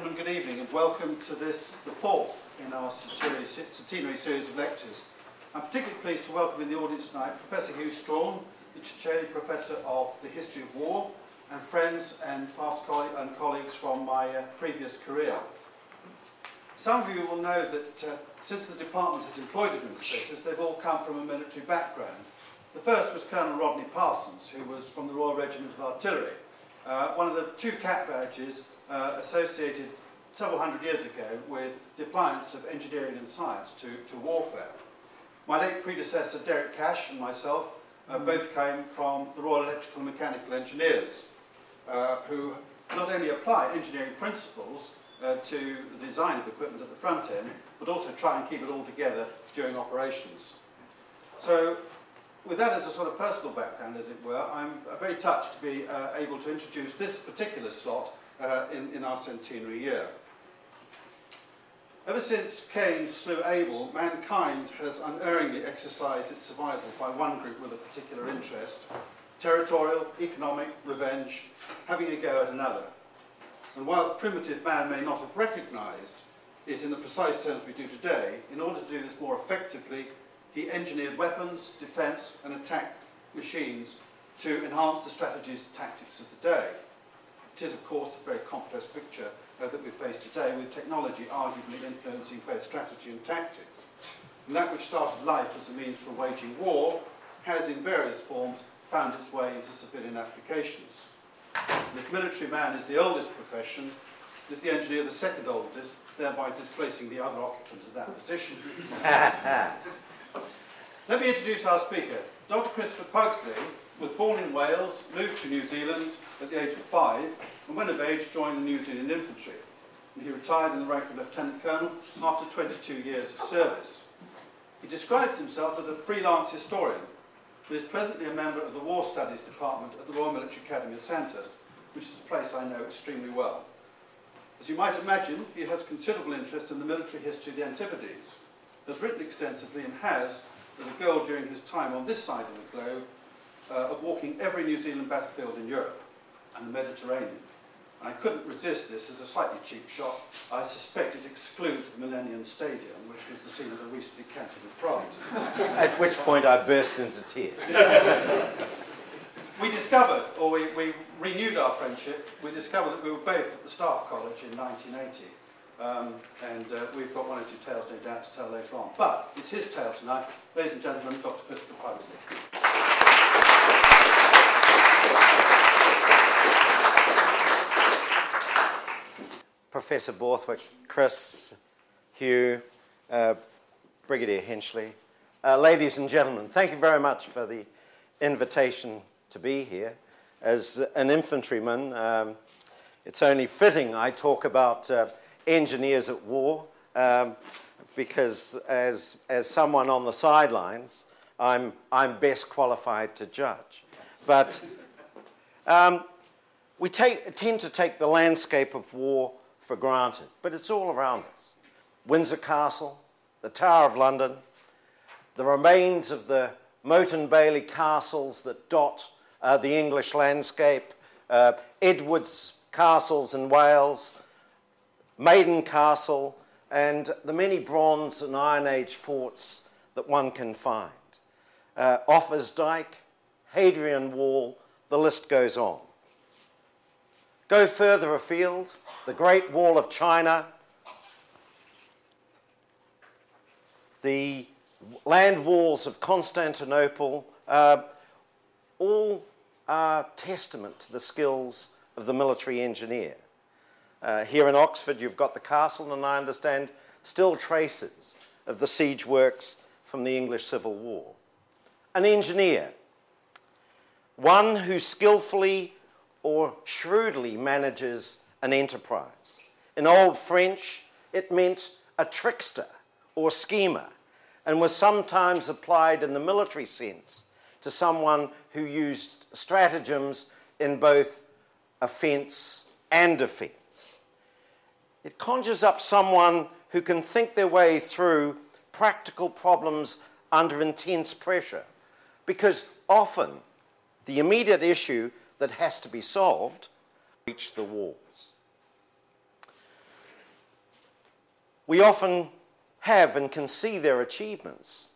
gentlemen, good evening and welcome to this, the fourth in our centenary, series of lectures. I'm particularly pleased to welcome in the audience tonight Professor Hew Strachan, the Chichele Professor of the History of War, and friends and past coll and colleagues from my uh, previous career. Some of you will know that uh, since the department has employed administrators, they've all come from a military background. The first was Colonel Rodney Parsons, who was from the Royal Regiment of Artillery. Uh, one of the two cap badges uh, associated several hundred years ago with the appliance of engineering and science to, to warfare. My late predecessor, Derek Cash, and myself uh, both came from the Royal Electrical and Mechanical Engineers, uh, who not only apply engineering principles uh, to the design of equipment at the front end, but also try and keep it all together during operations. So with that as a sort of personal background, as it were, I'm very touched to be uh, able to introduce this particular slot uh, in, in our centenary year. Ever since Cain slew Abel, mankind has unerringly exercised its survival by one group with a particular interest, territorial, economic, revenge, having a go at another. And whilst primitive man may not have recognised it in the precise terms we do today, in order to do this more effectively, he engineered weapons, defence and attack machines to enhance the strategies and tactics of the day. It is, of course, a very complex picture uh, that we face today, with technology arguably influencing both strategy and tactics. And that which started life as a means for waging war has, in various forms, found its way into civilian applications. And if military man is the oldest profession, is the engineer the second oldest, thereby displacing the other occupants of that position. Let me introduce our speaker. Dr. Christopher Pugsley was born in Wales, moved to New Zealand at the age of five, and when of age joined the New Zealand Infantry. And he retired in the rank of Lieutenant Colonel after 22 years of service. He describes himself as a freelance historian, but is presently a member of the War Studies Department at the Royal Military Academy of Sandhurst, which is a place I know extremely well. As you might imagine, he has considerable interest in the military history of the Antipodes, has written extensively and has, as a girl during his time on this side of the globe, uh, of walking every New Zealand battlefield in Europe and the Mediterranean. I couldn't resist this as a slightly cheap shot. I suspect it excludes the Millennium Stadium, which was the scene of the recently cancelled France. At which point I burst into tears. we discovered, or we, we renewed our friendship, we discovered that we were both at the Staff College in 1980. Um, and uh, we've got one or two tales, no doubt, to tell later on. But it's his tale tonight. Ladies and gentlemen, Dr. Christopher Pugsley. Professor Borthwick, Chris, Hew, uh, Brigadier Henchley. Uh, ladies and gentlemen, thank you very much for the invitation to be here. As an infantryman, um, it's only fitting I talk about uh, engineers at war um, because as, as someone on the sidelines, I'm, I'm best qualified to judge. But um, we take, tend to take the landscape of war for granted, but it's all around us. Windsor Castle, the Tower of London, the remains of the Motte and Bailey castles that dot uh, the English landscape, uh, Edward's castles in Wales, Maiden Castle, and the many Bronze and Iron Age forts that one can find. Uh, Offa's Dyke, Hadrian Wall, the list goes on. Go further afield, the Great Wall of China, the land walls of Constantinople, uh, all are testament to the skills of the military engineer. Uh, here in Oxford, you've got the castle, and I understand still traces of the siege works from the English Civil War. An engineer, one who skillfully or shrewdly manages an enterprise. In Old French, it meant a trickster or schemer and was sometimes applied in the military sense to someone who used stratagems in both offence and defence. It conjures up someone who can think their way through practical problems under intense pressure because often the immediate issue that has to be solved reach the walls. We often have and can see their achievements,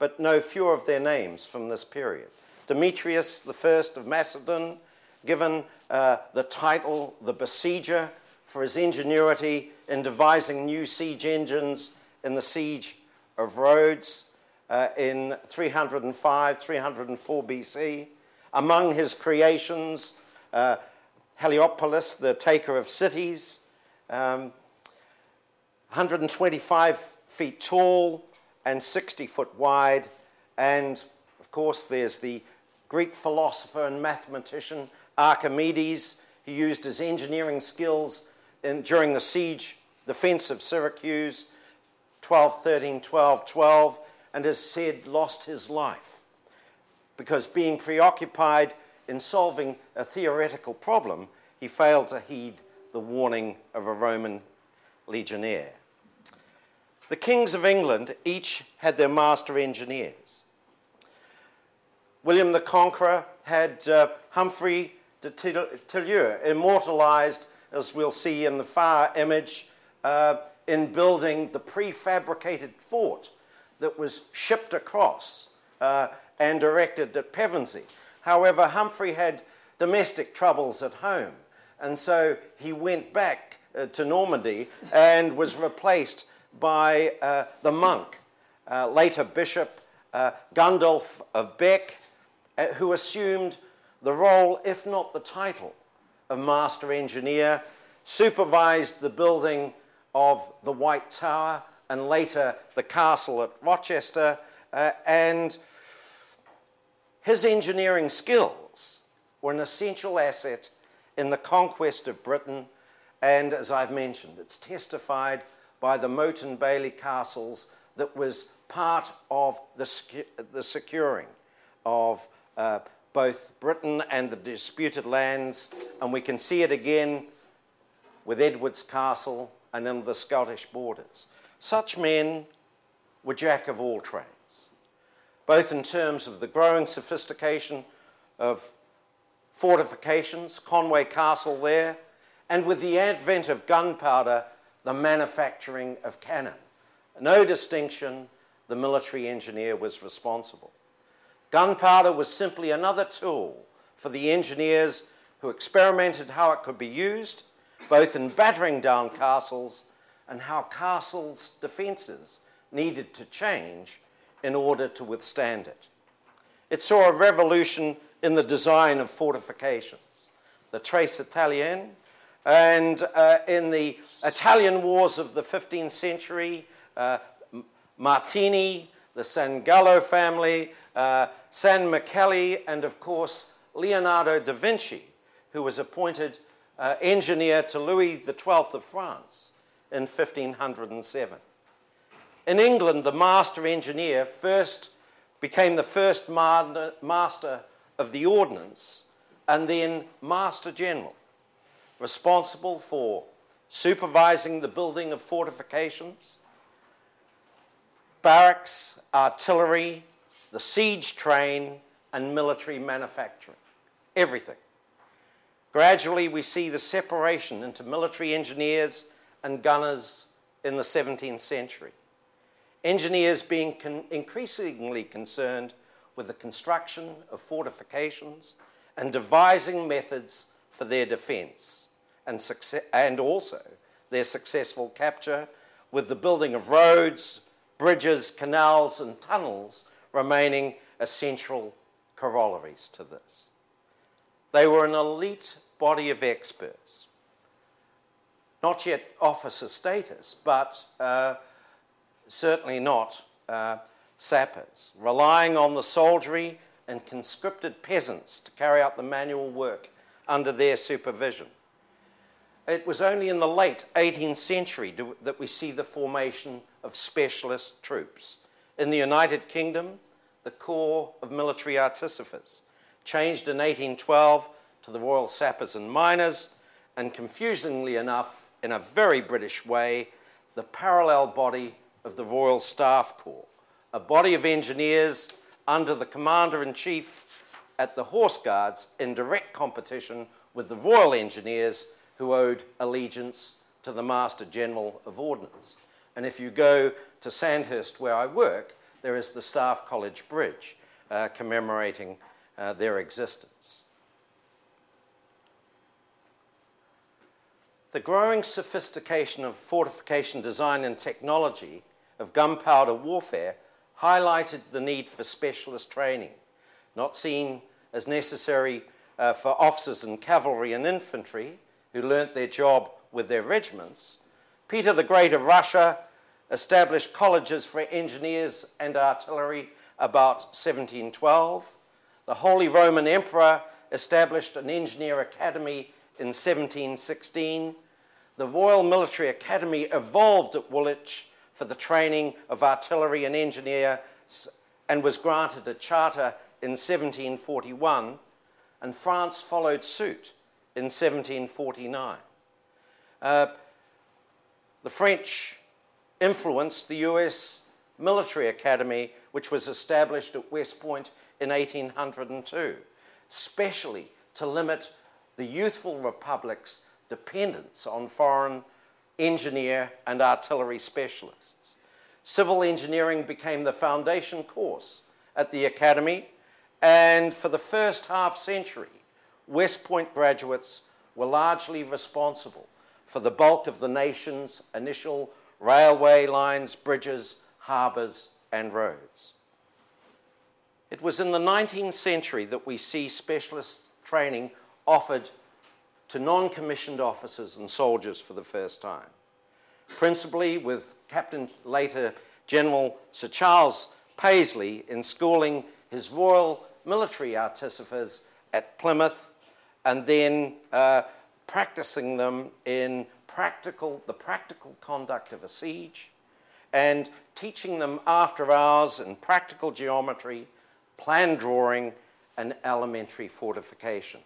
but know fewer of their names from this period. Demetrius I of Macedon, given uh, the title the Besieger for his ingenuity in devising new siege engines in the siege of Rhodes uh, in 305, 304 BC. Among his creations, uh, Helepolis, the taker of cities, um, 125 feet tall and 60 foot wide. And of course, there's the Greek philosopher and mathematician Archimedes, who used his engineering skills in, during the siege defense of Syracuse, 1213, 1212, and has said lost his life because being preoccupied in solving a theoretical problem, he failed to heed the warning of a Roman legionnaire. The kings of England each had their master engineers. William the Conqueror had uh, Humphrey de Tilleul, immortalized, as we'll see in the far image, uh, in building the prefabricated fort that was shipped across uh, and directed at Pevensey. However, Humphrey had domestic troubles at home, and so he went back uh, to Normandy and was replaced by uh, the monk, uh, later Bishop uh, Gundulf of Bec, uh, who assumed the role, if not the title, of master engineer, supervised the building of the White Tower and later the castle at Rochester, uh, and his engineering skills were an essential asset in the conquest of Britain, and as I've mentioned, it's testified by the Motte and Bailey castles that was part of the, secu- the securing of uh, both Britain and the disputed lands, and we can see it again with Edward's Castle and in the Scottish borders. Such men were jack of all trades, both in terms of the growing sophistication of fortifications, Conway Castle there, and with the advent of gunpowder, the manufacturing of cannon. No distinction, the military engineer was responsible. Gunpowder was simply another tool for the engineers who experimented how it could be used, both in battering down castles and how castles' defences needed to change in order to withstand it. It saw a revolution in the design of fortifications. The Trace Italiens, and uh, in the Italian wars of the 15th century, uh, Martini, the San Gallo family, uh, San Michele, and of course, Leonardo da Vinci, who was appointed uh, engineer to Louis XII of France in 1507. In England, the master engineer first became the first master of the ordnance and then master general, responsible for supervising the building of fortifications, barracks, artillery, the siege train, and military manufacturing. Everything. Gradually, we see the separation into military engineers and gunners in the 17th century. Engineers being con- increasingly concerned with the construction of fortifications and devising methods for their defense and, and also their successful capture with the building of roads, bridges, canals, and tunnels remaining essential corollaries to this. They were an elite body of experts, not yet officer status, but uh, certainly not uh, sappers, relying on the soldiery and conscripted peasants to carry out the manual work under their supervision. It was only in the late 18th century do, that we see the formation of specialist troops. In the United Kingdom, the Corps of Military Artificers changed in 1812 to the Royal Sappers and Miners, and confusingly enough, in a very British way, the parallel body of the Royal Staff Corps, a body of engineers under the Commander in Chief at the Horse Guards in direct competition with the Royal Engineers who owed allegiance to the Master General of Ordnance. And if you go to Sandhurst, where I work, there is the Staff College Bridge uh, commemorating uh, their existence. The growing sophistication of fortification design and technology of gunpowder warfare highlighted the need for specialist training, not seen as necessary uh, for officers in cavalry and infantry who learnt their job with their regiments. Peter the Great of Russia established colleges for engineers and artillery about 1712. The Holy Roman Emperor established an engineer academy in 1716. The Royal Military Academy evolved at Woolwich for the training of artillery and engineers and was granted a charter in 1741, and France followed suit in 1749. Uh, the French influenced the US Military Academy, which was established at West Point in 1802, specially to limit the youthful republic's dependence on foreign engineer and artillery specialists. Civil engineering became the foundation course at the Academy, and for the first half century, West Point graduates were largely responsible for the bulk of the nation's initial railway lines, bridges, harbours, and roads. It was in the 19th century that we see specialist training offered to non commissioned officers and soldiers for the first time, principally with Captain, later General Sir Charles Pasley, in schooling his Royal Military Artificers at Plymouth and then uh, practicing them in practical, the practical conduct of a siege and teaching them after hours in practical geometry, plan drawing, and elementary fortification.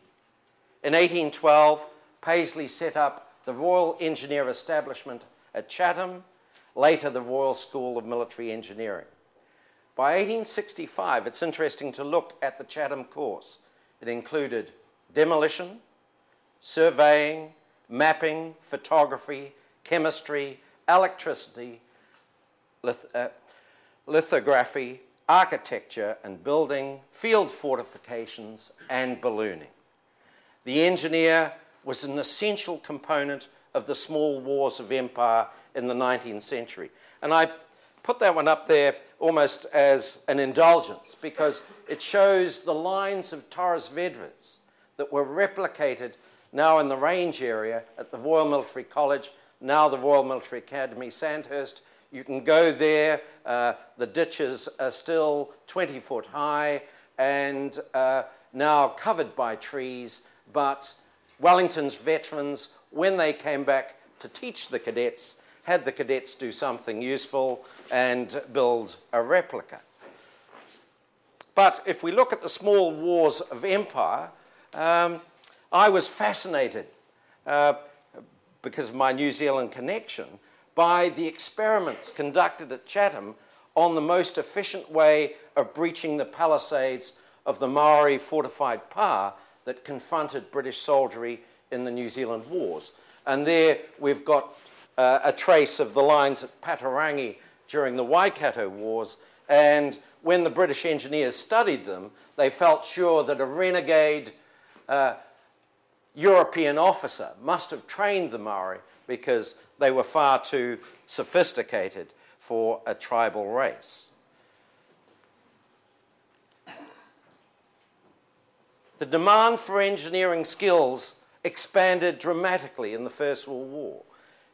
In 1812, Pasley set up the Royal Engineer Establishment at Chatham, later the Royal School of Military Engineering. By 1865, it's interesting to look at the Chatham course. It included demolition, surveying, mapping, photography, chemistry, electricity, lith- uh, lithography, architecture and building, field fortifications, and ballooning. The engineer was an essential component of the small wars of empire in the 19th century. And I put that one up there almost as an indulgence because it shows the lines of Torres Vedras that were replicated now in the range area at the Royal Military College, now the Royal Military Academy Sandhurst. You can go there. Uh, the ditches are still 20 foot high and uh, now covered by trees, but Wellington's veterans, when they came back to teach the cadets, had the cadets do something useful and build a replica. But if we look at the small wars of empire, um, I was fascinated uh, because of my New Zealand connection by the experiments conducted at Chatham on the most efficient way of breaching the palisades of the Maori fortified pa that confronted British soldiery in the New Zealand wars. And there we've got uh, a trace of the lines at Paterangi during the Waikato wars. And when the British engineers studied them, they felt sure that a renegade uh, European officer must have trained the Maori because they were far too sophisticated for a tribal race. The demand for engineering skills expanded dramatically in the First World War.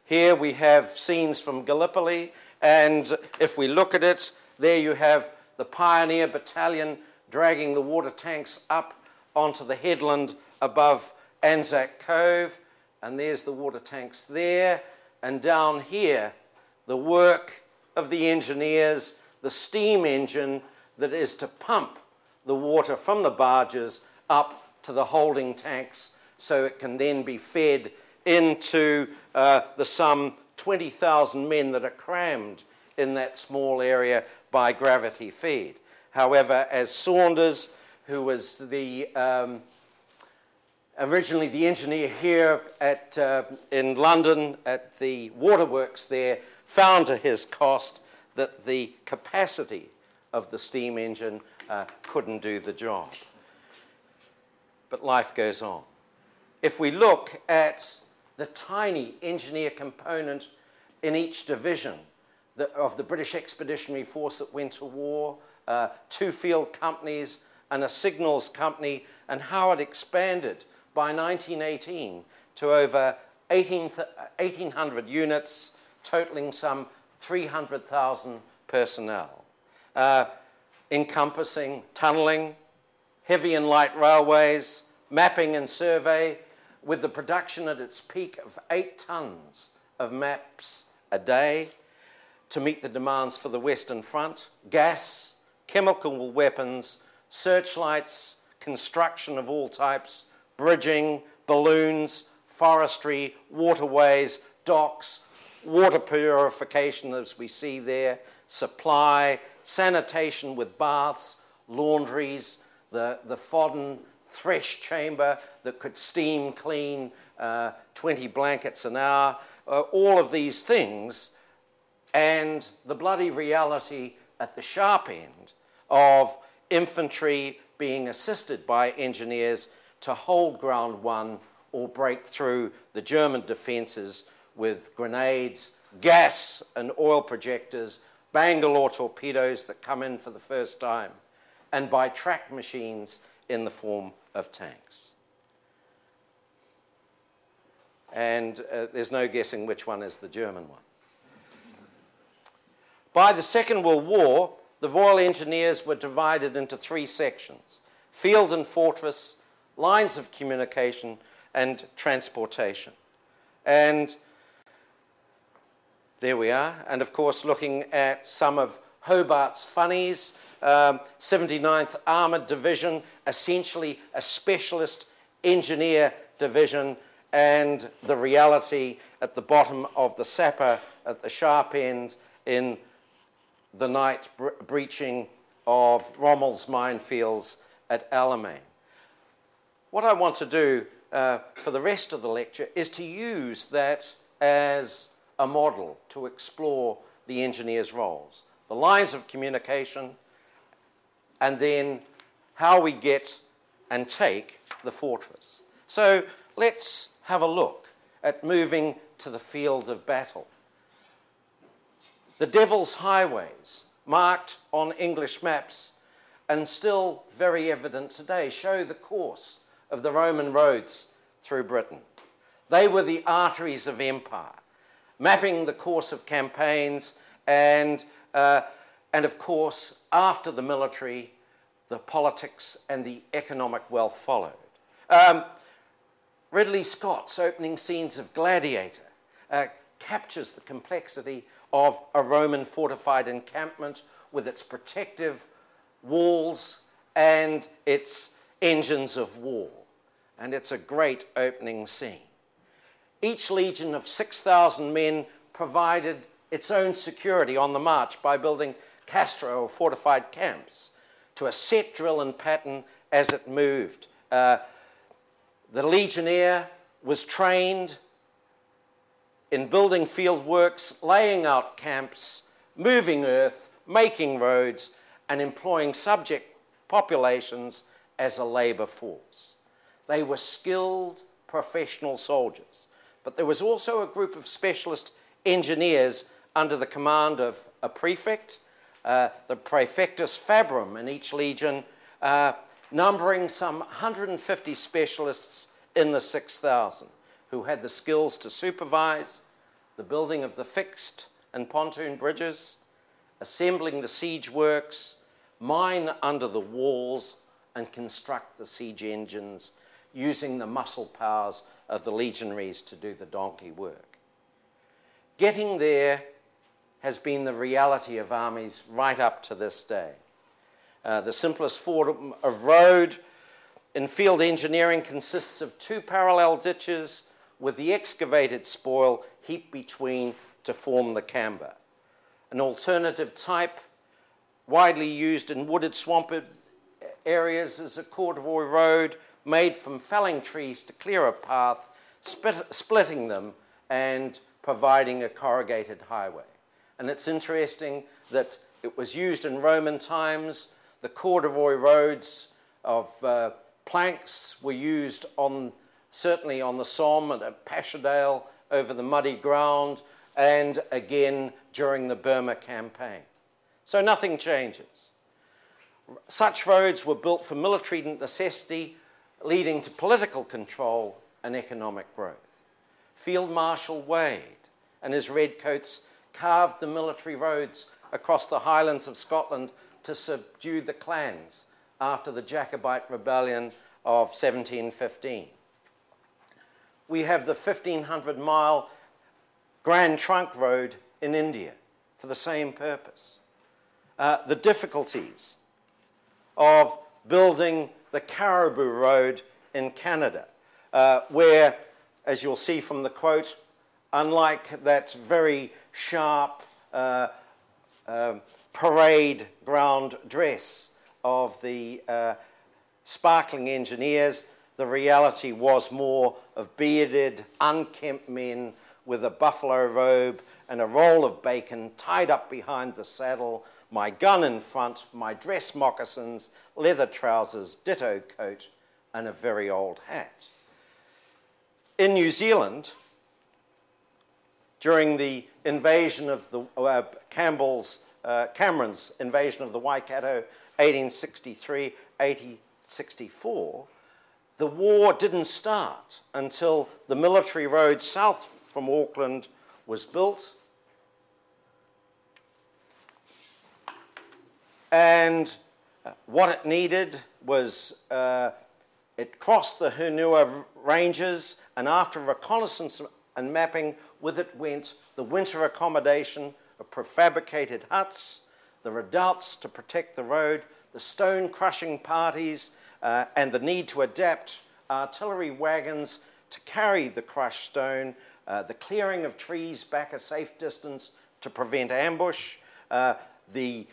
Here we have scenes from Gallipoli, and if we look at it, there you have the Pioneer Battalion dragging the water tanks up onto the headland above Anzac Cove, and there's the water tanks there. And down here, the work of the engineers, the steam engine that is to pump the water from the barges up to the holding tanks so it can then be fed into uh, the some 20,000 men that are crammed in that small area by gravity feed. However, as Saunders, who was the um, originally the engineer here at, uh, in London at the waterworks there found to his cost that the capacity of the steam engine uh, couldn't do the job. But life goes on. If we look at the tiny engineer component in each division of the British Expeditionary Force that went to war, uh, two field companies and a signals company, and how it expanded by 1918 to over 18, 1,800 units, totaling some 300,000 personnel, uh, encompassing tunneling, heavy and light railways, mapping and survey, with the production at its peak of eight tons of maps a day to meet the demands for the Western Front, gas, chemical weapons, searchlights, construction of all types, bridging, balloons, forestry, waterways, docks, water purification, as we see there, supply, sanitation with baths, laundries, the, the Foden thresh chamber that could steam clean uh, 20 blankets an hour, uh, all of these things, and the bloody reality at the sharp end of infantry being assisted by engineers to hold ground one or break through the German defences with grenades, gas and oil projectors, Bangalore torpedoes that come in for the first time, and by track machines in the form of tanks. And uh, there's no guessing which one is the German one. By the Second World War, the Royal Engineers were divided into three sections field and fortress, lines of communication, and transportation. And there we are. And of course, looking at some of Hobart's funnies, um, 79th Armoured Division, essentially a specialist engineer division, and the reality at the bottom of the sapper at the sharp end in the night breaching of Rommel's minefields at Alamein. What I want to do uh, for the rest of the lecture is to use that as a model to explore the engineer's roles, the lines of communication, and then how we get and take the fortress. So let's have a look at moving to the field of battle. The Devil's Highways, marked on English maps and still very evident today, show the course of the Roman roads through Britain. They were the arteries of empire, mapping the course of campaigns and, uh, and of course, after the military, the politics and the economic wealth followed. Um, Ridley Scott's opening scenes of Gladiator uh, captures the complexity of a Roman fortified encampment with its protective walls and its engines of war. And it's a great opening scene. Each legion of 6,000 men provided its own security on the march by building castra or fortified camps to a set drill and pattern as it moved. Uh, the legionnaire was trained in building field works, laying out camps, moving earth, making roads, and employing subject populations as a labor force. They were skilled professional soldiers. But there was also a group of specialist engineers under the command of a prefect, uh, the praefectus fabrum in each legion, uh, numbering some 150 specialists in the 6,000 who had the skills to supervise the building of the fixed and pontoon bridges, assembling the siege works, mine under the walls, and construct the siege engines using the muscle powers of the legionaries to do the donkey work. Getting there has been the reality of armies right up to this day. Uh, the simplest form of road in field engineering consists of two parallel ditches with the excavated spoil heaped between to form the camber. An alternative type, widely used in wooded swampy areas, is a corduroy road made from felling trees to clear a path, split, splitting them and providing a corrugated highway. And it's interesting that it was used in Roman times. The corduroy roads of uh, planks were used on, certainly on the Somme and at Passchendaele over the muddy ground, and again during the Burma campaign. So nothing changes. Such roads were built for military necessity, leading to political control and economic growth. Field Marshal Wade and his redcoats carved the military roads across the highlands of Scotland to subdue the clans after the Jacobite rebellion of 1715. We have the 1500 mile Grand Trunk Road in India for the same purpose. Uh, the difficulties of building the Cariboo Road in Canada, uh, where, as you'll see from the quote, unlike that very sharp uh, um, parade ground dress of the uh, sparkling engineers, the reality was more of bearded, unkempt men with a buffalo robe and a roll of bacon tied up behind the saddle, my gun in front, my dress moccasins, leather trousers, ditto coat, and a very old hat. In New Zealand, during the invasion of the uh, Campbell's, uh, Cameron's invasion of the Waikato, 1863, 1864, the war didn't start until the military road south from Auckland was built. And what it needed was uh, it crossed the Hunua Ranges, and after reconnaissance and mapping, with it went the winter accommodation of prefabricated huts, the redoubts to protect the road, the stone crushing parties, uh, and the need to adapt artillery wagons to carry the crushed stone, uh, the clearing of trees back a safe distance to prevent ambush, uh, the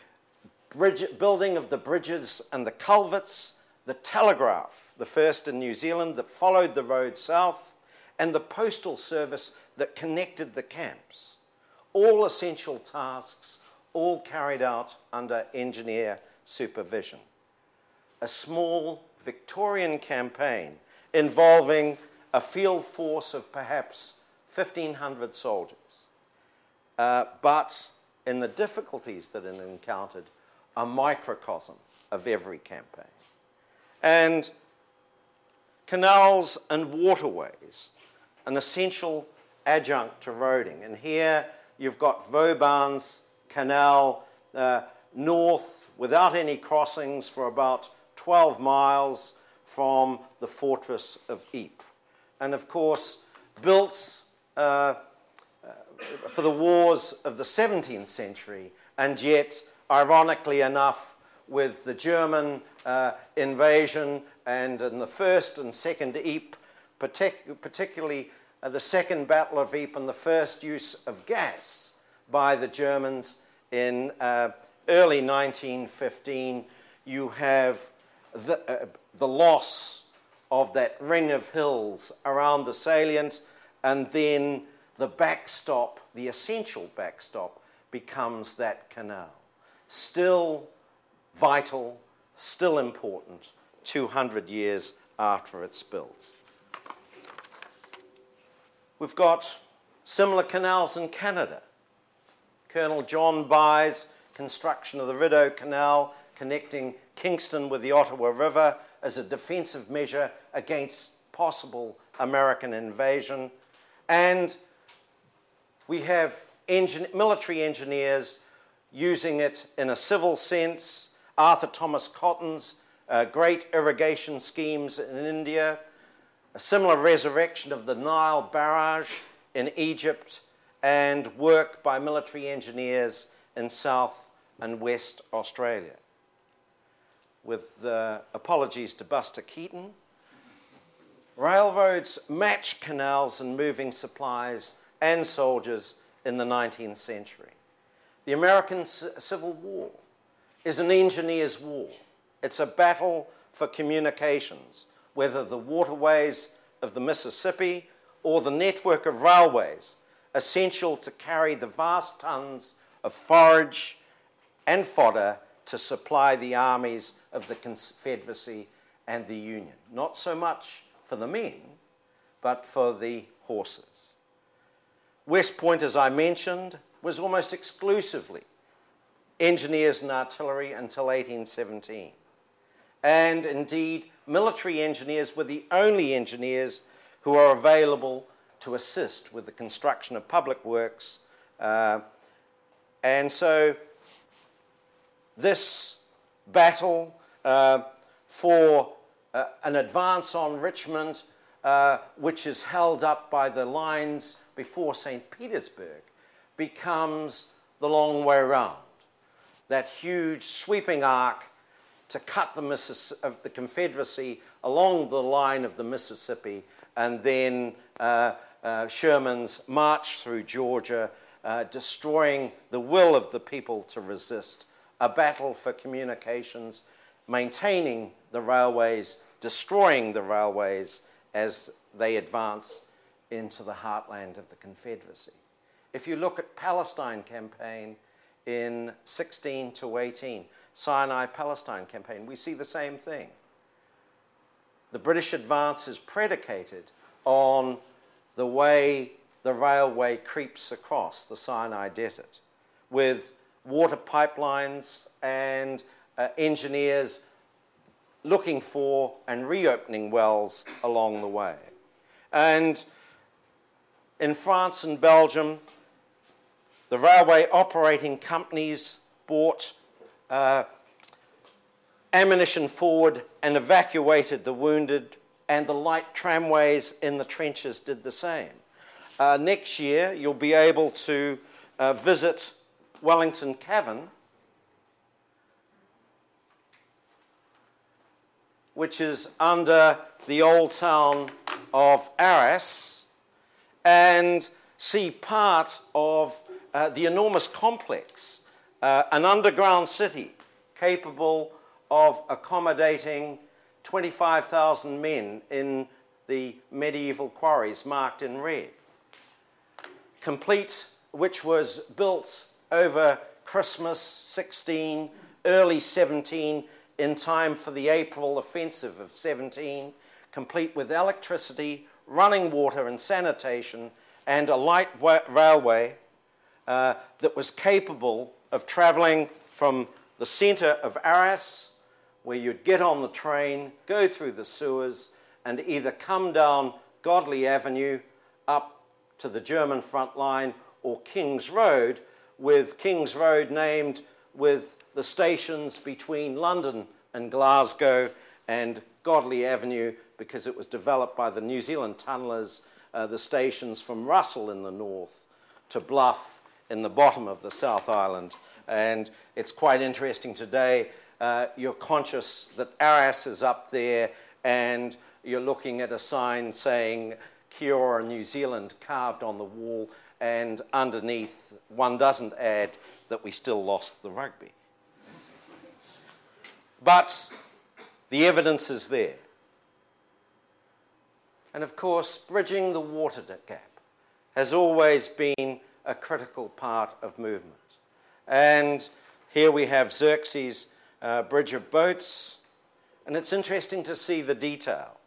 bridge, building of the bridges and the culverts, the telegraph, the first in New Zealand that followed the road south, and the postal service that connected the camps. All essential tasks, all carried out under engineer supervision. A small Victorian campaign involving a field force of perhaps 1,500 soldiers. Uh, but in the difficulties that it encountered, a microcosm of every campaign. And canals and waterways, an essential adjunct to roading. And here you've got Vauban's Canal uh, north without any crossings for about 12 miles from the fortress of Ypres. And of course, built uh, uh, for the wars of the 17th century, and yet, ironically enough, with the German uh, invasion and in the first and second Ypres, partic- particularly uh, the second Battle of Ypres and the first use of gas by the Germans in uh, early 1915, you have the, uh, the loss of that ring of hills around the salient, and then the backstop, the essential backstop, becomes that canal. Still vital, still important, 200 years after it's built. We've got similar canals in Canada. Colonel John By's construction of the Rideau Canal connecting Kingston with the Ottawa River as a defensive measure against possible American invasion. And we have engin- military engineers using it in a civil sense. Arthur Thomas Cotton's uh, great irrigation schemes in India, a similar resurrection of the Nile barrage in Egypt, and work by military engineers in South and West Australia. With uh, apologies to Buster Keaton, railroads matched canals and moving supplies and soldiers in the 19th century. The American Civil War is an engineer's war. It's a battle for communications, whether the waterways of the Mississippi or the network of railways essential to carry the vast tons of forage and fodder to supply the armies of the Confederacy and the Union. Not so much for the men, but for the horses. West Point, as I mentioned, was almost exclusively engineers and artillery until 1817. And indeed, military engineers were the only engineers who are available to assist with the construction of public works. Uh, and so, this battle uh, for uh, an advance on Richmond, uh, which is held up by the lines before St. Petersburg, becomes the long way round. That huge sweeping arc to cut the, Missis- of the Confederacy along the line of the Mississippi, and then uh, uh, Sherman's march through Georgia, uh, destroying the will of the people to resist, a battle for communications, maintaining the railways, destroying the railways as they advance into the heartland of the Confederacy. If you look at Palestine campaign in 16 to 18, Sinai Palestine campaign, we see the same thing. The British advance is predicated on the way the railway creeps across the Sinai Desert with water pipelines and uh, engineers looking for and reopening wells along the way. And in France and Belgium, the railway operating companies bought uh, ammunition forward and evacuated the wounded, and the light tramways in the trenches did the same. Uh, next year, you'll be able to uh, visit Wellington Cavern, which is under the old town of Arras, and see part of uh, the enormous complex, uh, an underground city capable of accommodating 25,000 men in the medieval quarries marked in red. Complete, which was built over Christmas 16, early 17, in time for the April offensive of 17, complete with electricity, running water and sanitation, and a light wa- railway uh, that was capable of travelling from the centre of Arras, where you'd get on the train, go through the sewers, and either come down Godley Avenue up to the German front line or King's Road, with King's Road named with the stations between London and Glasgow and Godley Avenue because it was developed by the New Zealand tunnellers, uh, the stations from Russell in the north to Bluff in the bottom of the South Island. And it's quite interesting today. Uh, you're conscious that Arras is up there and you're looking at a sign saying Kia ora New Zealand carved on the wall, and underneath, one doesn't add that we still lost the rugby. But the evidence is there. And of course, bridging the water gap has always been a critical part of movement. And here we have Xerxes' uh, bridge of boats, and it's interesting to see the detail.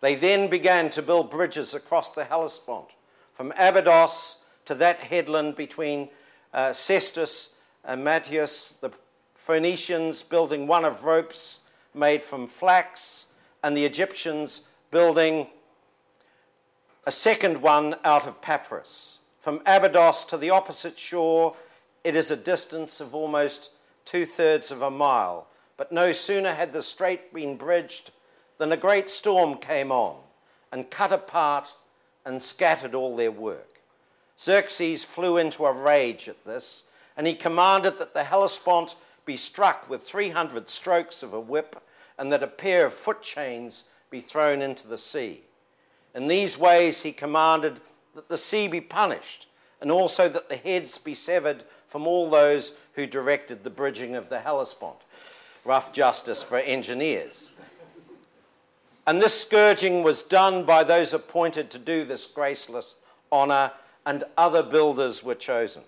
They then began to build bridges across the Hellespont, from Abydos to that headland between uh, Sestus and Madytus, the Phoenicians building one of ropes made from flax, and the Egyptians building a second one out of papyrus. From Abydos to the opposite shore, it is a distance of almost two thirds of a mile. But no sooner had the strait been bridged than a great storm came on and cut apart and scattered all their work. Xerxes flew into a rage at this, and he commanded that the Hellespont be struck with 300 strokes of a whip, and that a pair of foot chains be thrown into the sea. In these ways, he commanded that the sea be punished, and also that the heads be severed from all those who directed the bridging of the Hellespont. Rough justice for engineers. And this scourging was done by those appointed to do this graceless honour, and other builders were chosen.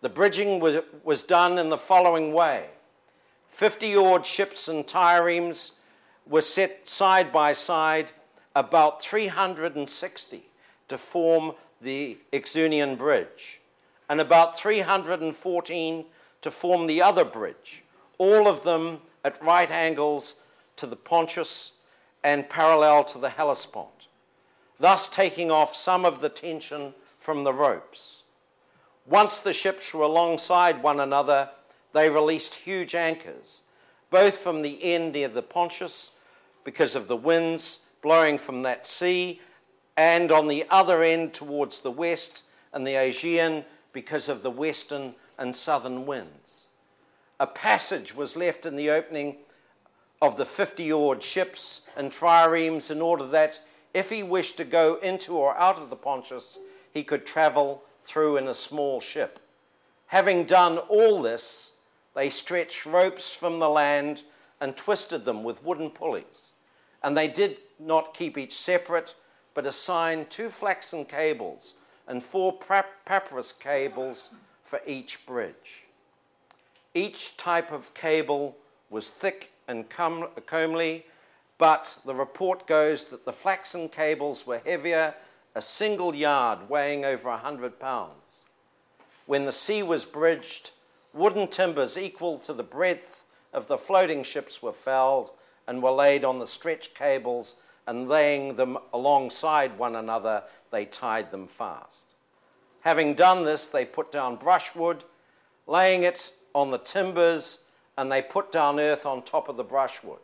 The bridging was, was done in the following way 50 oared ships and triremes were set side by side, about 360 to form the Euxine Bridge, and about 314 to form the other bridge, all of them at right angles to the Pontus and parallel to the Hellespont, thus taking off some of the tension from the ropes. Once the ships were alongside one another, they released huge anchors, both from the end near the Pontus, because of the winds blowing from that sea, and on the other end towards the west and the Aegean, because of the western and southern winds. A passage was left in the opening of the 50 oared ships and triremes in order that if he wished to go into or out of the Pontus, he could travel through in a small ship. Having done all this, they stretched ropes from the land and twisted them with wooden pulleys. And they did not keep each separate, but assigned two flaxen cables and four papyrus cables for each bridge. Each type of cable was thick and comely, but the report goes that the flaxen cables were heavier, a single yard weighing over 100 pounds. When the sea was bridged, Wooden timbers equal to the breadth of the floating ships were felled and were laid on the stretch cables, and laying them alongside one another, they tied them fast. Having done this, they put down brushwood, laying it on the timbers, and they put down earth on top of the brushwood,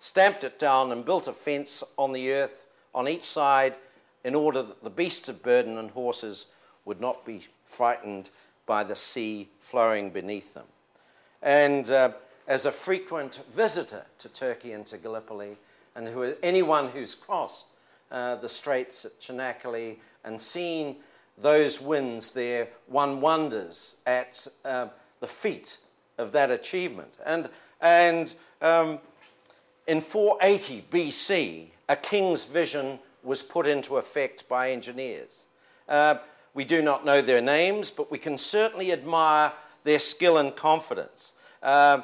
stamped it down, and built a fence on the earth on each side in order that the beasts of burden and horses would not be frightened by the sea flowing beneath them. And uh, as a frequent visitor to Turkey and to Gallipoli, and who, anyone who's crossed uh, the straits at Çanakkale and seen those winds there, one wonders at uh, the feat of that achievement. And, and um, in 480 BC, a king's vision was put into effect by engineers. Uh, we do not know their names, but we can certainly admire their skill and confidence. Uh,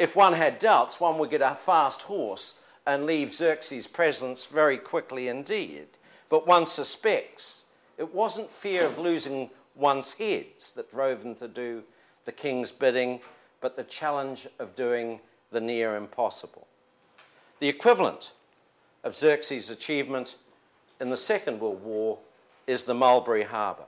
if one had doubts, one would get a fast horse and leave Xerxes' presence very quickly indeed. But one suspects it wasn't fear of losing one's heads that drove them to do the king's bidding, but the challenge of doing the near impossible. The equivalent of Xerxes' achievement in the Second World War is the Mulberry Harbour.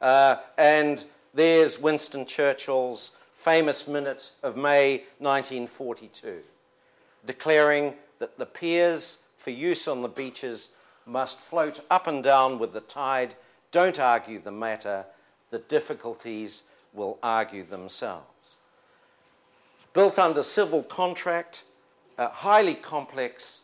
Uh, and there's Winston Churchill's famous minute of May 1942, declaring that the piers for use on the beaches must float up and down with the tide. Don't argue the matter, the difficulties will argue themselves. Built under civil contract, uh, highly complex,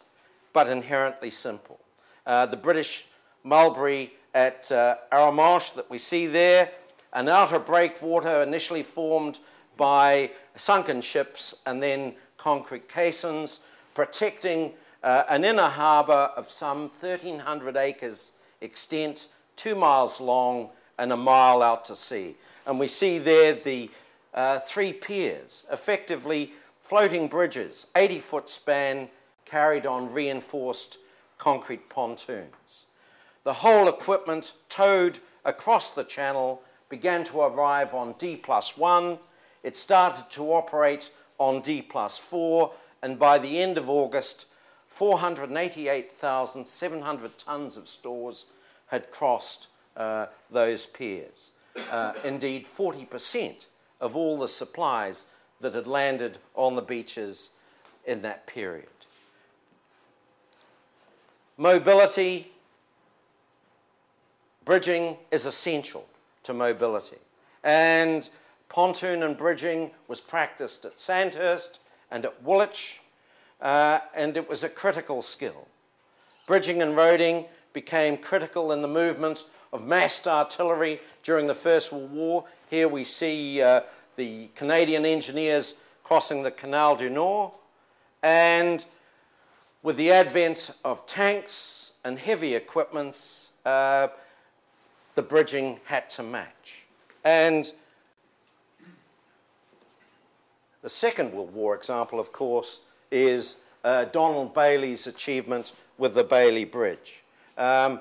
but inherently simple. Uh, the British Mulberry at uh, Arromanches that we see there, an outer breakwater initially formed by sunken ships and then concrete caissons, protecting uh, an inner harbour of some 1,300 acres extent, two miles long and a mile out to sea. And we see there the uh, three piers, effectively floating bridges, 80 foot span, carried on reinforced concrete pontoons. The whole equipment towed across the channel began to arrive on D plus 1. It started to operate on D plus 4, and by the end of August, 488,700 tonnes of stores had crossed uh, those piers. Uh, indeed, 40% of all the supplies that had landed on the beaches in that period. Mobility Bridging is essential to mobility. And pontoon and bridging was practiced at Sandhurst and at Woolwich, uh, and it was a critical skill. Bridging and roading became critical in the movement of massed artillery during the First World War. Here we see uh, the Canadian engineers crossing the Canal du Nord, and with the advent of tanks and heavy equipments, uh, the bridging had to match. And the Second World War example, of course, is uh, Donald Bailey's achievement with the Bailey Bridge. Um,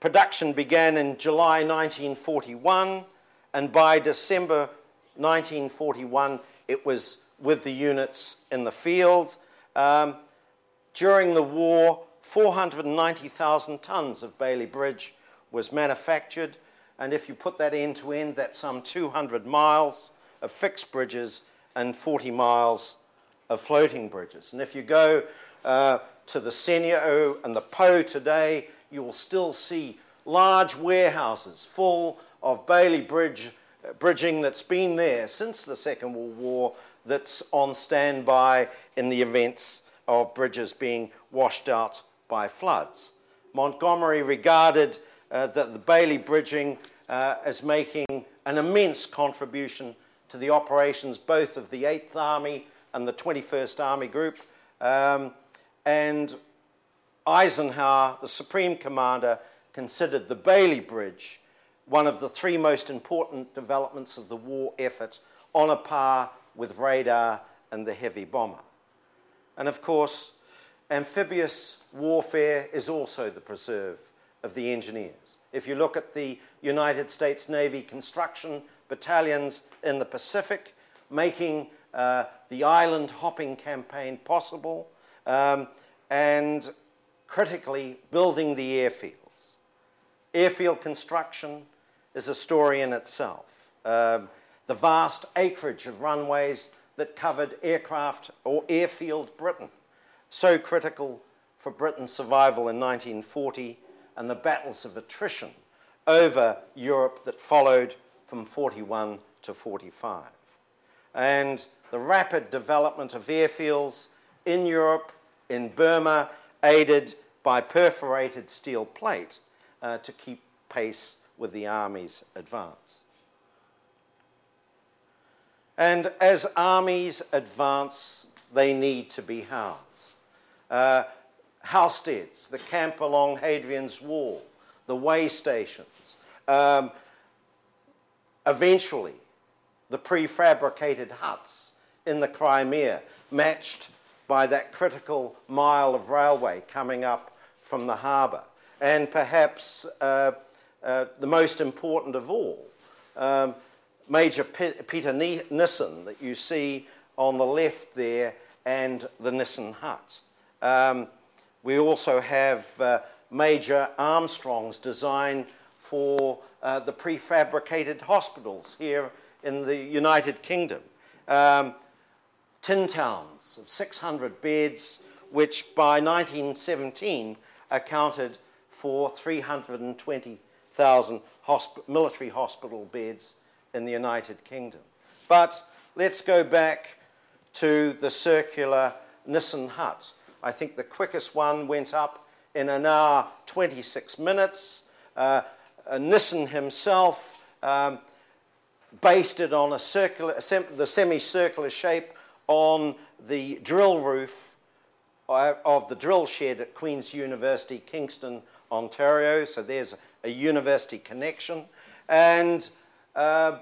production began in July 1941, and by December 1941, it was with the units in the field. Um, during the war, 490,000 tonnes of Bailey Bridge was manufactured, and if you put that end to end, that's some 200 miles of fixed bridges and 40 miles of floating bridges. And if you go uh, to the Senio and the Po today, you will still see large warehouses full of Bailey Bridge uh, bridging that's been there since the Second World War that's on standby in the events of bridges being washed out by floods. Montgomery regarded uh, that the Bailey bridging uh, as making an immense contribution to the operations both of the 8th Army and the 21st Army Group. Um, and Eisenhower, the Supreme Commander, considered the Bailey Bridge one of the three most important developments of the war effort on a par with radar and the heavy bomber. And of course, amphibious warfare is also the preserve of the engineers. If you look at the United States Navy construction battalions in the Pacific, making uh, the island hopping campaign possible, um, and critically building the airfields. Airfield construction is a story in itself. Um, the vast acreage of runways that covered aircraft or airfield Britain, so critical for Britain's survival in 1940, and the battles of attrition over Europe that followed from 41 to 45. And the rapid development of airfields in Europe, in Burma, aided by perforated steel plate uh, to keep pace with the army's advance. And as armies advance, they need to be housed. Uh, Housesteads, the camp along Hadrian's Wall, the way stations, um, eventually the prefabricated huts in the Crimea, matched by that critical mile of railway coming up from the harbour. And perhaps uh, uh, the most important of all, um, Major Peter Nissen that you see on the left there, and the Nissen hut. Um, we also have uh, Major Armstrong's design for uh, the prefabricated hospitals here in the United Kingdom. Um, tin towns of 600 beds, which by 1917 accounted for 320,000 hosp military hospital beds in the United Kingdom. But let's go back to the circular Nissen hut. I think the quickest one went up in an hour 26 minutes. Uh, Nissen himself um, based it on a circular, the semicircular shape on the drill roof uh, of the drill shed at Queen's University, Kingston, Ontario. So there's a university connection. And uh,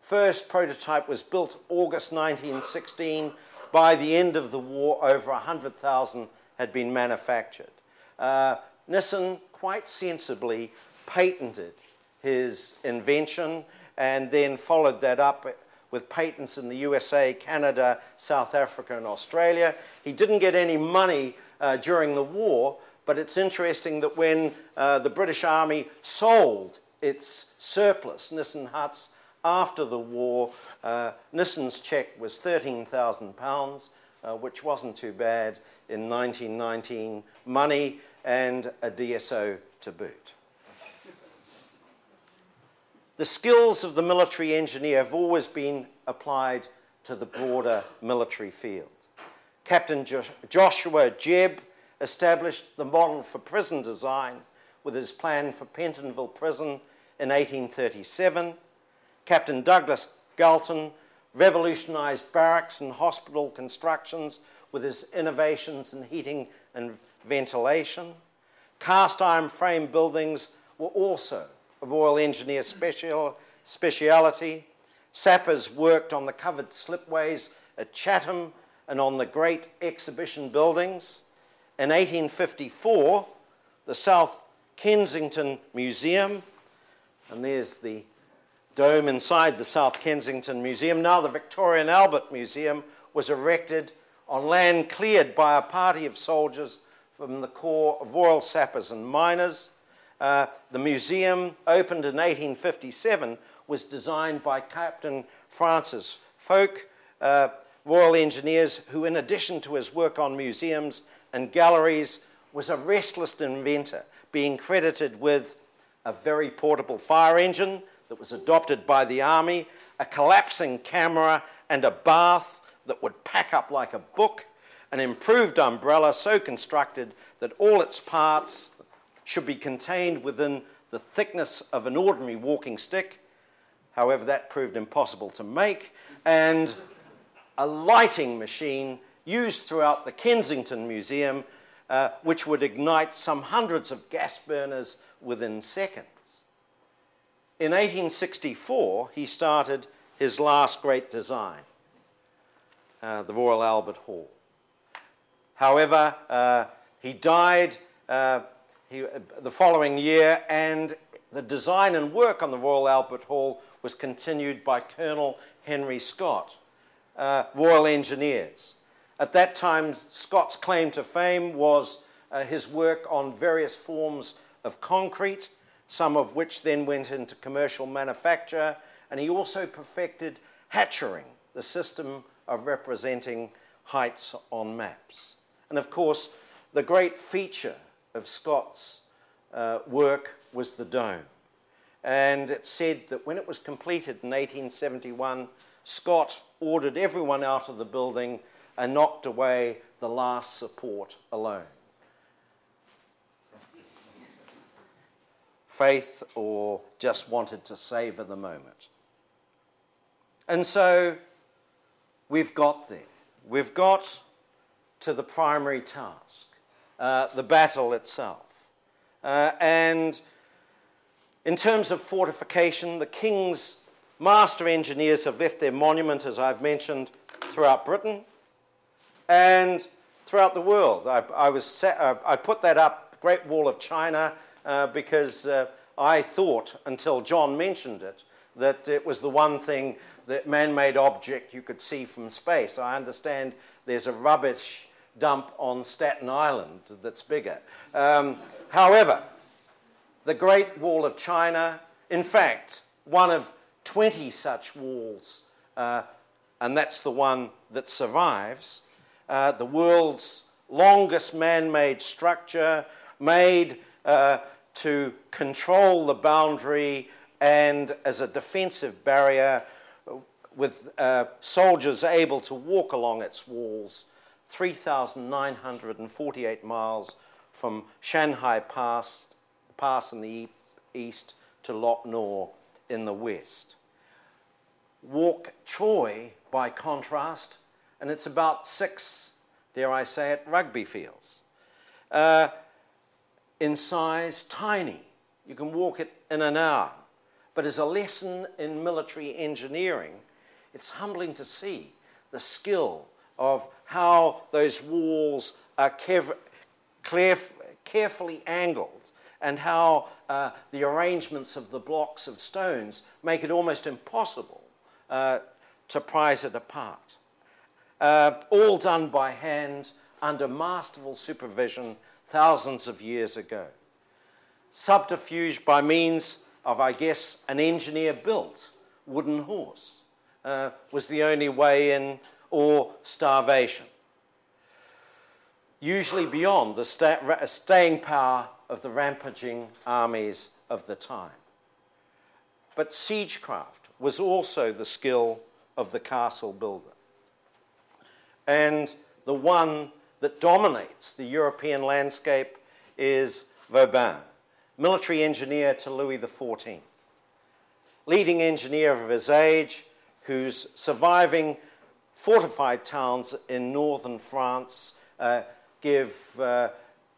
first prototype was built August 1916. By the end of the war, over 100,000 had been manufactured. Uh, Nissen quite sensibly patented his invention and then followed that up with patents in the USA, Canada, South Africa, and Australia. He didn't get any money uh, during the war, but it's interesting that when uh, the British Army sold its surplus Nissen huts after the war, uh, Nissen's cheque was £13,000, uh, which wasn't too bad in 1919 money and a DSO to boot. The skills of the military engineer have always been applied to the broader military field. Captain jo Joshua Jebb established the model for prison design with his plan for Pentonville Prison in 1837. Captain Douglas Galton revolutionized barracks and hospital constructions with his innovations in heating and ventilation. Cast iron frame buildings were also of Royal Engineer special, speciality. Sappers worked on the covered slipways at Chatham and on the great exhibition buildings. In 1854, the South Kensington Museum, and there's the dome inside the South Kensington Museum, now the Victoria and Albert Museum, was erected on land cleared by a party of soldiers from the Corps of Royal Sappers and Miners. Uh, the museum, opened in 1857, was designed by Captain Francis Fowke, uh, Royal Engineers, who, in addition to his work on museums and galleries, was a restless inventor, being credited with a very portable fire engine that was adopted by the Army, a collapsing camera, and a bath that would pack up like a book, an improved umbrella so constructed that all its parts should be contained within the thickness of an ordinary walking stick. However, that proved impossible to make, and a lighting machine used throughout the Kensington Museum, uh, which would ignite some hundreds of gas burners within seconds. In 1864, he started his last great design, uh, the Royal Albert Hall. However, uh, he died uh, he, the following year, and the design and work on the Royal Albert Hall was continued by Colonel Henry Scott, uh, Royal Engineers. At that time, Scott's claim to fame was uh, his work on various forms of concrete, some of which then went into commercial manufacture, and he also perfected hachuring, the system of representing heights on maps. And of course, the great feature of Scott's uh, work was the dome. And it said that when it was completed in 1871, Scott ordered everyone out of the building and knocked away the last support alone. Faith or just wanted to savor the moment. And so we've got there. We've got to the primary task, uh, the battle itself. Uh, and in terms of fortification, the king's master engineers have left their monument, as I've mentioned, throughout Britain and throughout the world. I, I was set, uh, I put that up, Great Wall of China, uh, because uh, I thought, until John mentioned it, that it was the one thing that man-made object you could see from space. I understand there's a rubbish dump on Staten Island that's bigger. Um, however, the Great Wall of China, in fact, one of 20 such walls, uh, and that's the one that survives, uh, the world's longest man made structure, made uh, to control the boundary and as a defensive barrier, with uh, soldiers able to walk along its walls 3,948 miles from Shanhai Pass, Pass in the east to Lop Nor in the west. Walk Troy, by contrast, and it's about six, dare I say it, rugby fields. Uh, in size, tiny. You can walk it in an hour. But as a lesson in military engineering, it's humbling to see the skill of how those walls are caref- carefully angled and how uh, the arrangements of the blocks of stones make it almost impossible uh, to prize it apart. Uh, all done by hand under masterful supervision thousands of years ago. Subterfuge by means of, I guess, an engineer built wooden horse uh, was the only way in or starvation, usually beyond the sta- staying power of the rampaging armies of the time. But siegecraft was also the skill of the castle builder. And the one that dominates the European landscape is Vauban, military engineer to Louis XIV, leading engineer of his age, whose surviving fortified towns in northern France uh, give uh,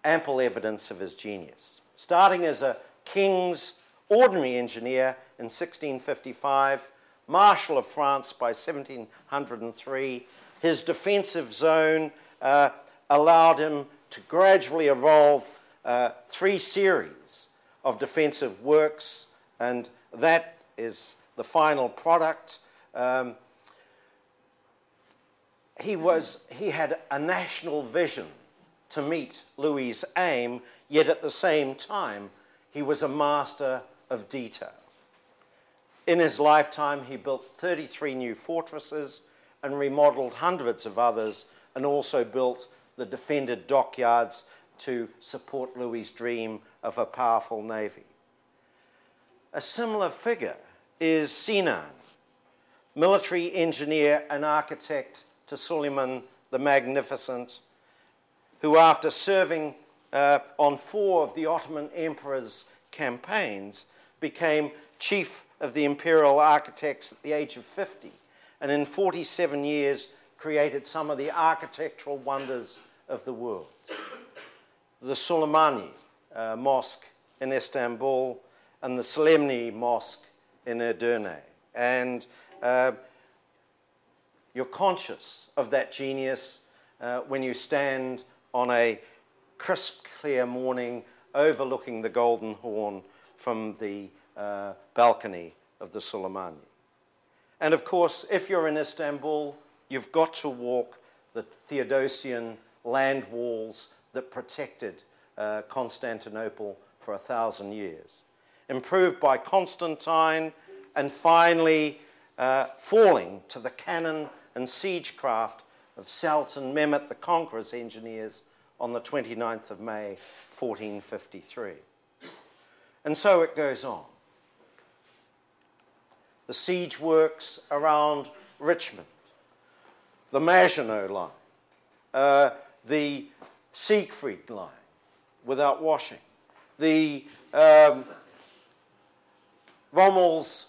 ample evidence of his genius. Starting as a king's ordinary engineer in 1655, Marshal of France by 1703. His defensive zone uh, allowed him to gradually evolve uh, three series of defensive works, and that is the final product. Um, he, was, he had a national vision to meet Louis' aim, yet at the same time, he was a master of detail. In his lifetime, he built 33 new fortresses and remodeled hundreds of others, and also built the defended dockyards to support Louis' dream of a powerful navy. A similar figure is Sinan, military engineer and architect to Suleiman the Magnificent, who, after serving uh, on four of the Ottoman Emperor's campaigns, became chief of the imperial architects at the age of 50, and in 47 years created some of the architectural wonders of the world. The Suleymaniye uh, Mosque in Istanbul and the Selimiye Mosque in Edirne. And uh, you're conscious of that genius uh, when you stand on a crisp, clear morning overlooking the Golden Horn from the uh, balcony of the Suleymaniye. And of course, if you're in Istanbul, you've got to walk the Theodosian land walls that protected uh, Constantinople for a thousand years. Improved by Constantine and finally uh, falling to the cannon and siegecraft of Sultan Mehmet the Conqueror's engineers on the 29th of May 1453. And so it goes on. The siege works around Richmond, the Maginot Line, uh, the Siegfried Line without washing, the um, Rommel's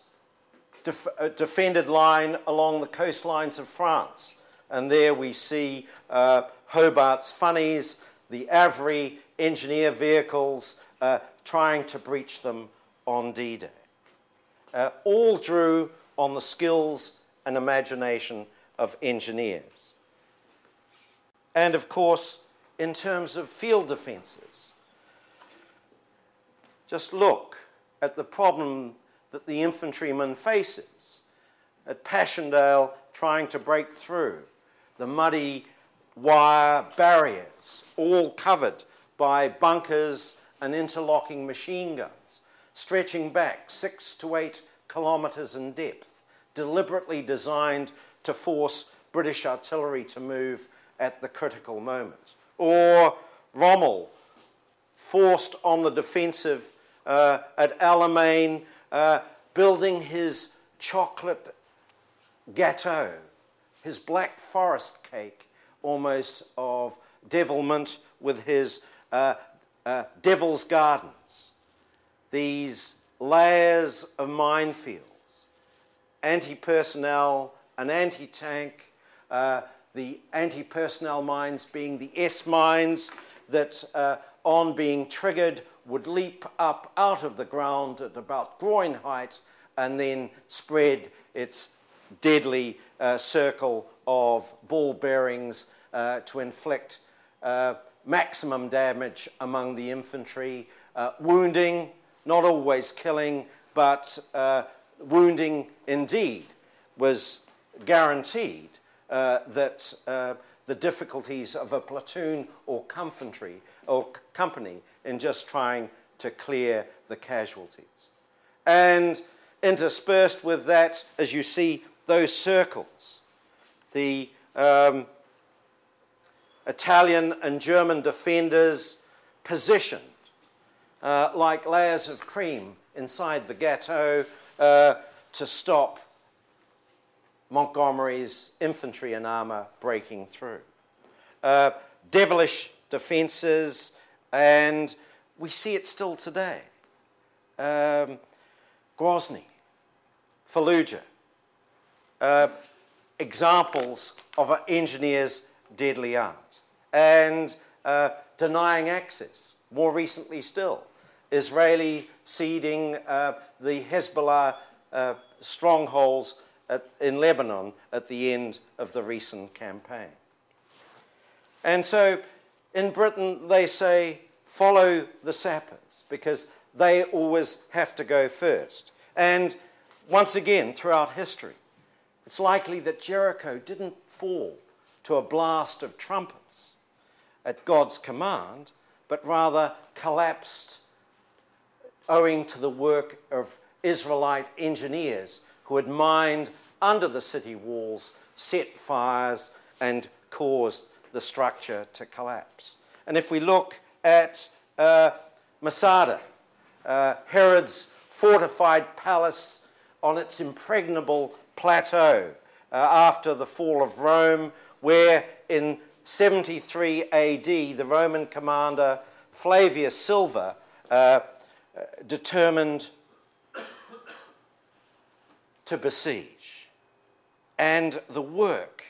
def- uh, defended line along the coastlines of France. And there we see uh, Hobart's funnies, the AVRE engineer vehicles uh, trying to breach them on D Day. Uh, all drew on the skills and imagination of engineers. And of course, in terms of field defences, just look at the problem that the infantryman faces at Passchendaele trying to break through the muddy wire barriers, all covered by bunkers and interlocking machine guns, stretching back six to eight kilometres in depth, deliberately designed to force British artillery to move at the critical moment. Or Rommel, forced on the defensive uh, at Alamein, uh, building his chocolate ghetto, his black forest cake, almost of devilment with his uh, uh, devil's gardens. These layers of minefields, anti personnel and anti tank, uh, the anti personnel mines being the S mines that, uh, on being triggered, would leap up out of the ground at about groin height and then spread its deadly uh, circle of ball bearings uh, to inflict uh, maximum damage among the infantry, uh, wounding, not always killing, but uh, wounding indeed was guaranteed uh, that the difficulties of a platoon or company, or company in just trying to clear the casualties. And interspersed with that, as you see, those circles, the um, Italian and German defenders positioned uh, like layers of cream inside the ghetto uh, to stop Montgomery's infantry and armor breaking through. Uh, devilish defenses, and we see it still today. Um, Grozny, Fallujah, uh, examples of an engineer's deadly art, and uh, denying access, more recently still, Israeli ceding uh, the Hezbollah uh, strongholds at, in Lebanon at the end of the recent campaign. And so in Britain, they say, follow the sappers because they always have to go first. And once again, throughout history, it's likely that Jericho didn't fall to a blast of trumpets at God's command, but rather collapsed owing to the work of Israelite engineers who had mined under the city walls, set fires, and caused the structure to collapse. And if we look at uh, Masada, uh, Herod's fortified palace on its impregnable plateau uh, after the fall of Rome, where in 73 AD the Roman commander Flavius Silva uh, determined to besiege. And the work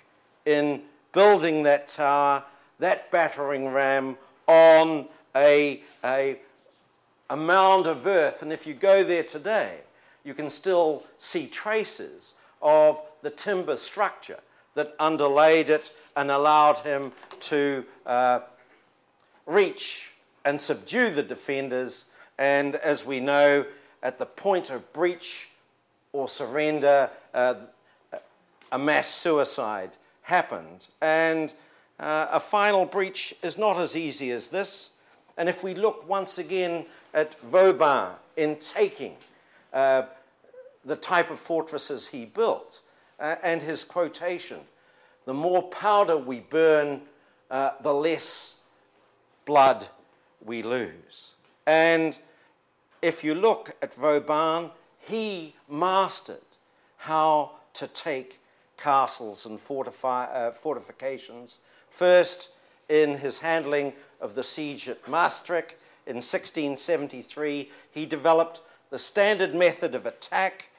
in building that tower, that battering ram on a, a, a mound of earth, and if you go there today, you can still see traces of the timber structure that underlaid it and allowed him to uh, reach and subdue the defenders. And as we know, at the point of breach or surrender, uh, a mass suicide happened. And uh, a final breach is not as easy as this. And if we look once again at Vauban in taking uh, the type of fortresses he built uh, and his quotation, the more powder we burn, uh, the less blood we lose. And if you look at Vauban, he mastered how to take castles and fortify, uh, fortifications. First, in his handling of the siege at Maastricht in 1673, he developed the standard method of attack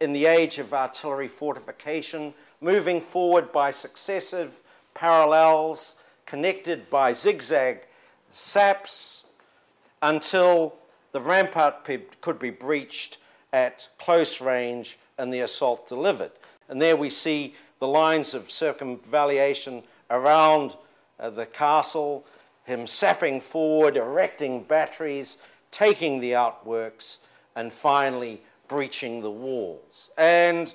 in the age of artillery fortification, moving forward by successive parallels connected by zigzag saps until the rampart could be breached at close range and the assault delivered. And there we see the lines of circumvallation around uh, the castle, him sapping forward, erecting batteries, taking the outworks, and finally breaching the walls. And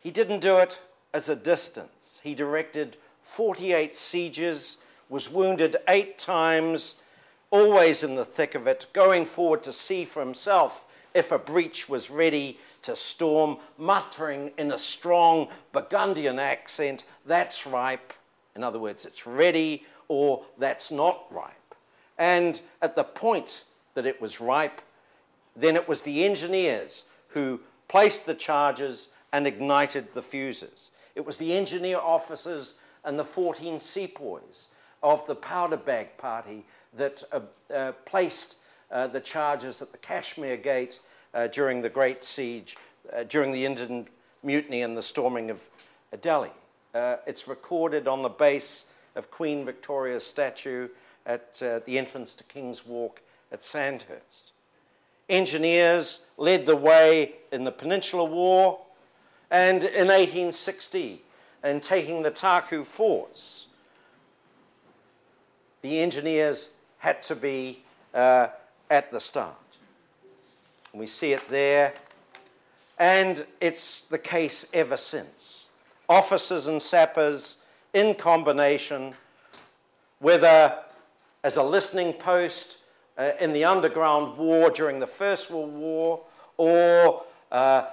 he didn't do it as a distance. He directed 48 sieges, was wounded eight times, always in the thick of it, going forward to see for himself if a breach was ready to storm, muttering in a strong Burgundian accent, That's ripe. In other words, it's ready or that's not ripe. And at the point that it was ripe, then it was the engineers who placed the charges and ignited the fuses. It was the engineer officers and the 14 sepoys of the powder bag party that uh, uh, placed uh, the charges at the Kashmir Gate uh, during the Great Siege, uh, during the Indian Mutiny and the storming of Delhi. Uh, it's recorded on the base of Queen Victoria's statue at the entrance to King's Walk at Sandhurst. Engineers led the way in the Peninsular War and in 1860 in taking the Taku forts. The engineers had to be uh, at the start. We see it there, and it's the case ever since. Officers and sappers in combination, whether as a listening post uh, in the underground war during the First World War or uh,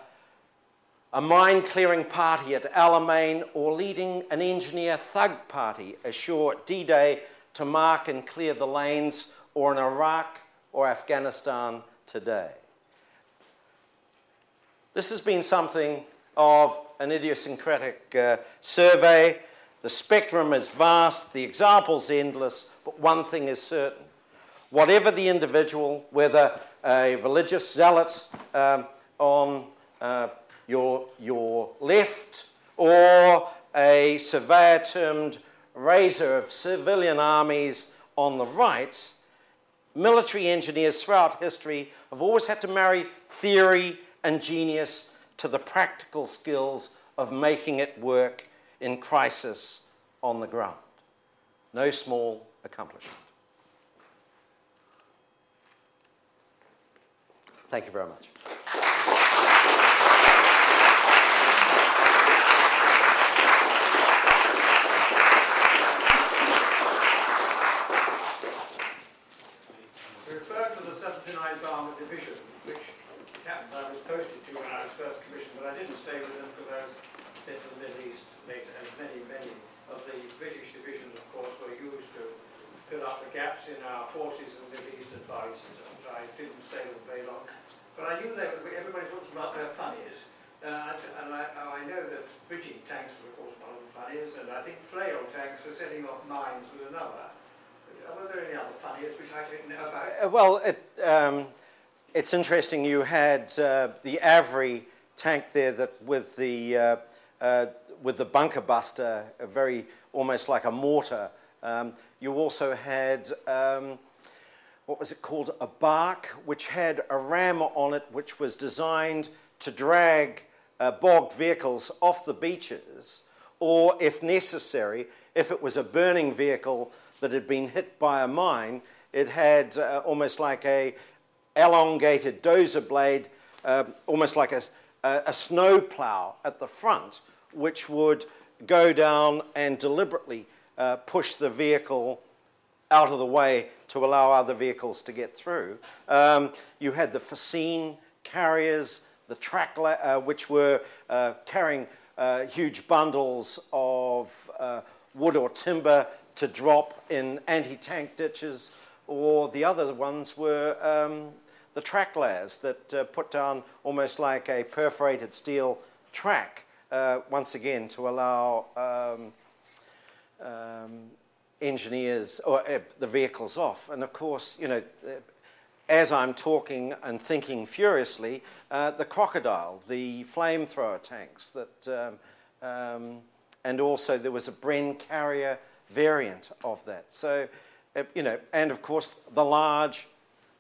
a mine clearing party at Alamein or leading an engineer thug party ashore at D Day to mark and clear the lanes or in Iraq or Afghanistan today. This has been something of an idiosyncratic uh, survey. The spectrum is vast, the examples endless, but one thing is certain. Whatever the individual, whether a religious zealot um, on uh, your, your left or a surveyor termed raiser of civilian armies on the right, military engineers throughout history have always had to marry theory and genius to the practical skills of making it work in crisis on the ground. No small accomplishment. Thank you very much. referred to the 79th Armoured Division, which captain I was posted to when I was first commissioned, but I didn't stay with them because I was sent to the Middle East later, and many, many of the British divisions, of course, were used to fill up the gaps in our forces in the Middle East and Far East, and so I didn't very long. But I knew that everybody talks about their funnies, uh, and I, I know that bridging tanks were, of course, one of the funnies, and I think flail tanks for setting off mines was another. Were there any other funnies which I didn't know about? Uh, well, it, um, it's interesting. You had uh, the AVRE tank there that with the uh, uh, with the bunker buster, a very almost like a mortar. Um, you also had um, what was it called? A BARV, which had a ram on it, which was designed to drag uh, bogged vehicles off the beaches, or if necessary, if it was a burning vehicle that had been hit by a mine, it had uh, almost like a elongated dozer blade, uh, almost like a, a, a snow plow at the front, which would go down and deliberately uh, push the vehicle out of the way to allow other vehicles to get through. Um, you had the fascine carriers, the track, uh, which were uh, carrying uh, huge bundles of uh, wood or timber to drop in anti-tank ditches, or the other ones were um, the track layers that uh, put down almost like a perforated steel track, uh, once again to allow um, um, engineers or uh, the vehicles off. And of course, you know, uh, as I'm talking and thinking furiously, uh, the crocodile, the flamethrower tanks that, um, um, and also there was a Bren carrier variant of that. So, uh, you know, and of course the large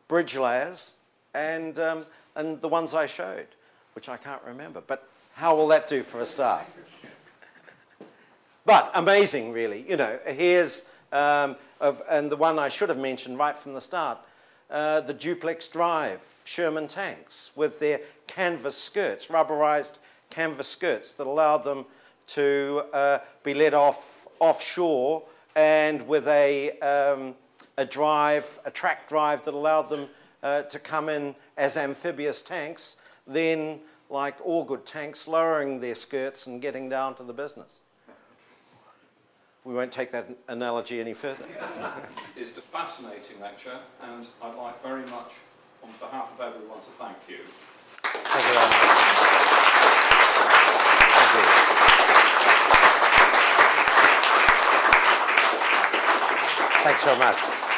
bridge layers and, um, and the ones I showed, which I can't remember. But how will that do for a start? But amazing, really. You know, here's, um, of, and the one I should have mentioned right from the start, uh, the duplex drive Sherman tanks with their canvas skirts, rubberized canvas skirts that allowed them to uh, be let off offshore and with a, um, a drive, a track drive that allowed them uh, to come in as amphibious tanks, then, like all good tanks, lowering their skirts and getting down to the business. We won't take that analogy any further. it's a fascinating lecture, and I'd like very much, on behalf of everyone, to thank you. Thank you very much. Thank you. Thanks so much.